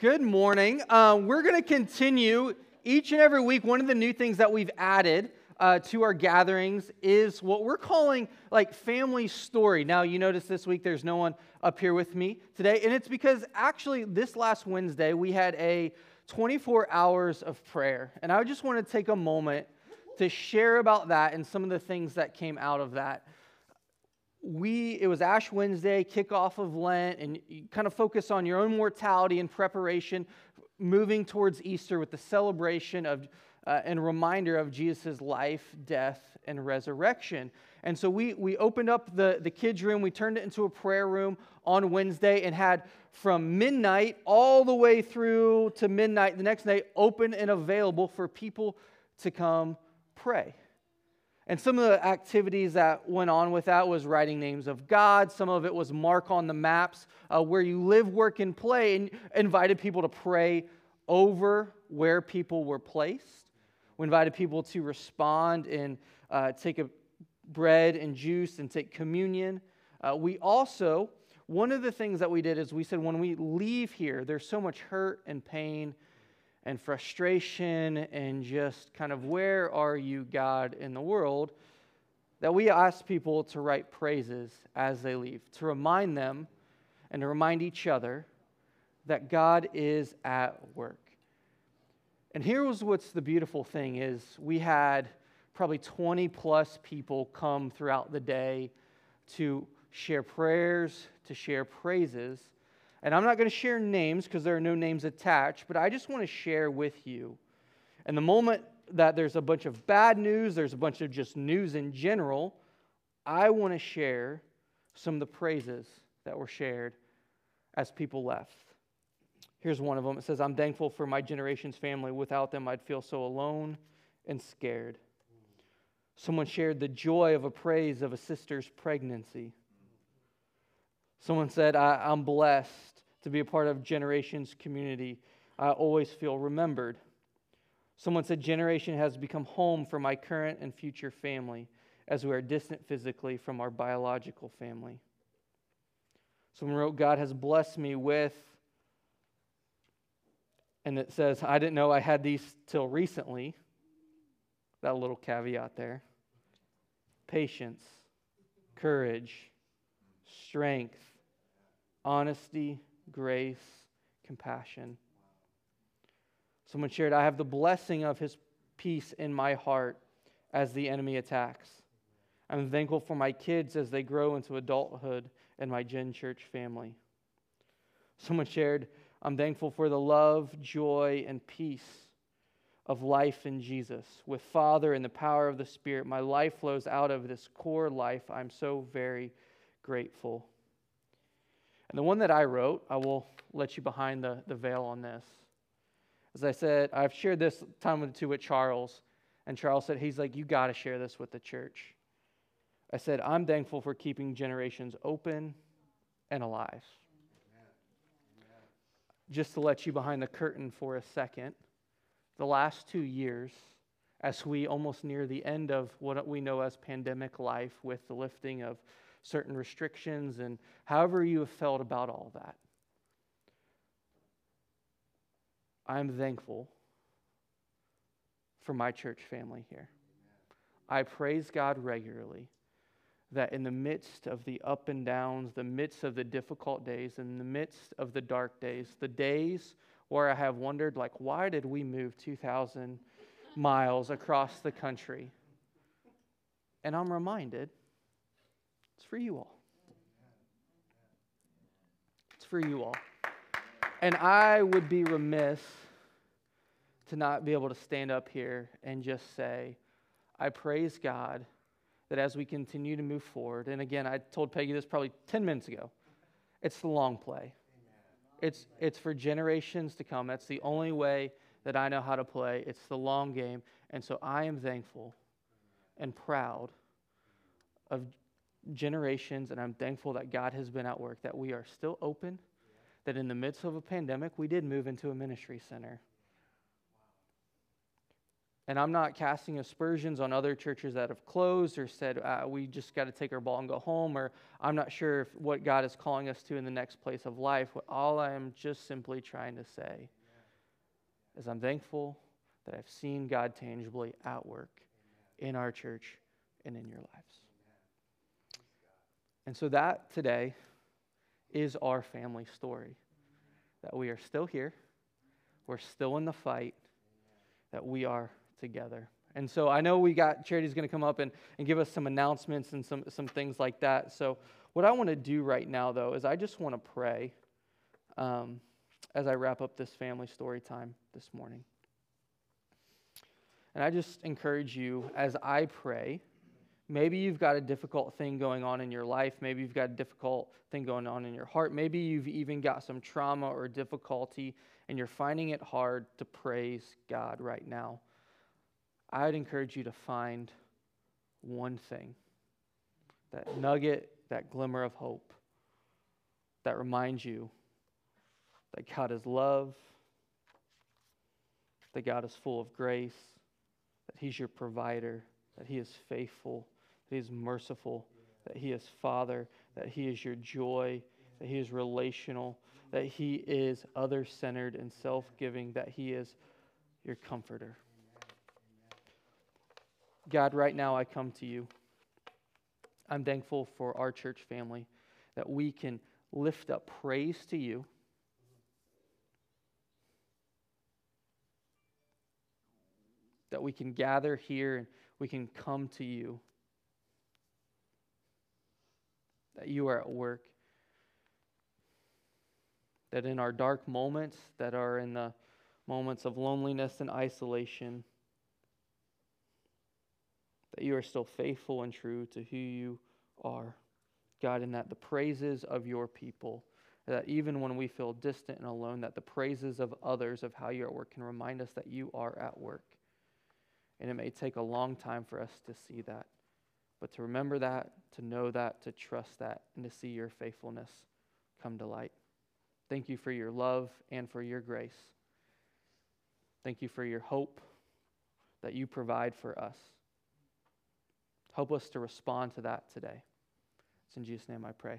Good morning. Uh, we're going to continue each and every week. One of the new things that we've added uh, to our gatherings is what we're calling like family story. Now, you notice this week there's no one up here with me today, and it's because actually this last Wednesday we had a 24 hours of prayer, and I just want to take a moment to share about that and some of the things that came out of that we it was ash wednesday kickoff of lent and you kind of focus on your own mortality and preparation moving towards easter with the celebration of uh, and reminder of jesus' life death and resurrection. And so we we opened up the, the kids room. We turned it into a prayer room on wednesday and had from midnight all the way through to midnight the next night open and available for people to come pray and some of the activities that went on with that was writing names of God. Some of it was mark on the maps uh, where you live, work, and play, and invited people to pray over where people were placed. We invited people to respond and uh, take a bread and juice and take communion. Uh, we also, one of the things that we did is we said when we leave here, there's so much hurt and pain and frustration and just kind of where are you, God, in the world, that we ask people to write praises as they leave, to remind them and to remind each other that God is at work. And here was what's the beautiful thing is we had probably 20 plus people come throughout the day to share prayers, to share praises. And I'm not going to share names because there are no names attached, but I just want to share with you. And the moment that there's a bunch of bad news, there's a bunch of just news in general, I want to share some of the praises that were shared as people left. Here's one of them. It says, I'm thankful for my generation's family. Without them, I'd feel so alone and scared. Someone shared the joy of a praise of a sister's pregnancy. Someone said, I, am blessed to be a part of Generations community. I always feel remembered. Someone said, Generation has become home for my current and future family as we are distant physically from our biological family. Someone wrote, God has blessed me with, and it says, I didn't know I had these till recently. That little caveat there. Patience, courage, strength, honesty, grace, compassion. Someone shared, I have the blessing of his peace in my heart as the enemy attacks. I'm thankful for my kids as they grow into adulthood and my Gen Church family. Someone shared, I'm thankful for the love, joy, and peace of life in Jesus. With Father and the power of the Spirit, my life flows out of this core life. I'm so very grateful. And the one that I wrote, I will let you behind the, the veil on this. As I said, I've shared this time with, two with Charles, and Charles said, he's like, you got to share this with the church. I said, I'm thankful for keeping generations open and alive. Just to let you behind the curtain for a second, the last two years, as we almost near the end of what we know as pandemic life with the lifting of certain restrictions, and however you have felt about all that. I'm thankful for my church family here. I praise God regularly that in the midst of the up and downs, the midst of the difficult days, in the midst of the dark days, the days where I have wondered, like, why did we move 2,000 miles across the country? And I'm reminded it's for you all. It's for you all. And I would be remiss to not be able to stand up here and just say, I praise God that as we continue to move forward, and again, I told Peggy this probably 10 minutes ago, it's the long play. It's, it's for generations to come. That's the only way that I know how to play. It's the long game. And so I am thankful and proud of generations, and I'm thankful that God has been at work, that we are still open, that in the midst of a pandemic, we did move into a ministry center. And I'm not casting aspersions on other churches that have closed or said, uh, we just got to take our ball and go home, or I'm not sure if what God is calling us to in the next place of life. All I am just simply trying to say is I'm thankful that I've seen God tangibly at work in our church and in your lives. And so that today is our family story that we are still here, we're still in the fight, that we are together. And so I know we got Charity's going to come up and, and give us some announcements and some, some things like that. So, what I want to do right now, though, is I just want to pray um, as I wrap up this family story time this morning. And I just encourage you as I pray. Maybe you've got a difficult thing going on in your life. Maybe you've got a difficult thing going on in your heart. Maybe you've even got some trauma or difficulty and you're finding it hard to praise God right now. I would encourage you to find one thing that nugget, that glimmer of hope that reminds you that God is love, that God is full of grace, that He's your provider, that He is faithful, that He is merciful, that He is Father, that He is your joy, that He is relational, that He is other centered and self giving, that He is your comforter. God, right now I come to you. I'm thankful for our church family that we can lift up praise to you. That we can gather here and we can come to you. That you are at work. That in our dark moments, that are in the moments of loneliness and isolation, that you are still faithful and true to who you are. God, and that the praises of your people, that even when we feel distant and alone, that the praises of others of how you're at work can remind us that you are at work. And it may take a long time for us to see that, but to remember that, to know that, to trust that, and to see your faithfulness come to light. Thank you for your love and for your grace. Thank you for your hope that you provide for us. Help us to respond to that today. It's in Jesus' name I pray.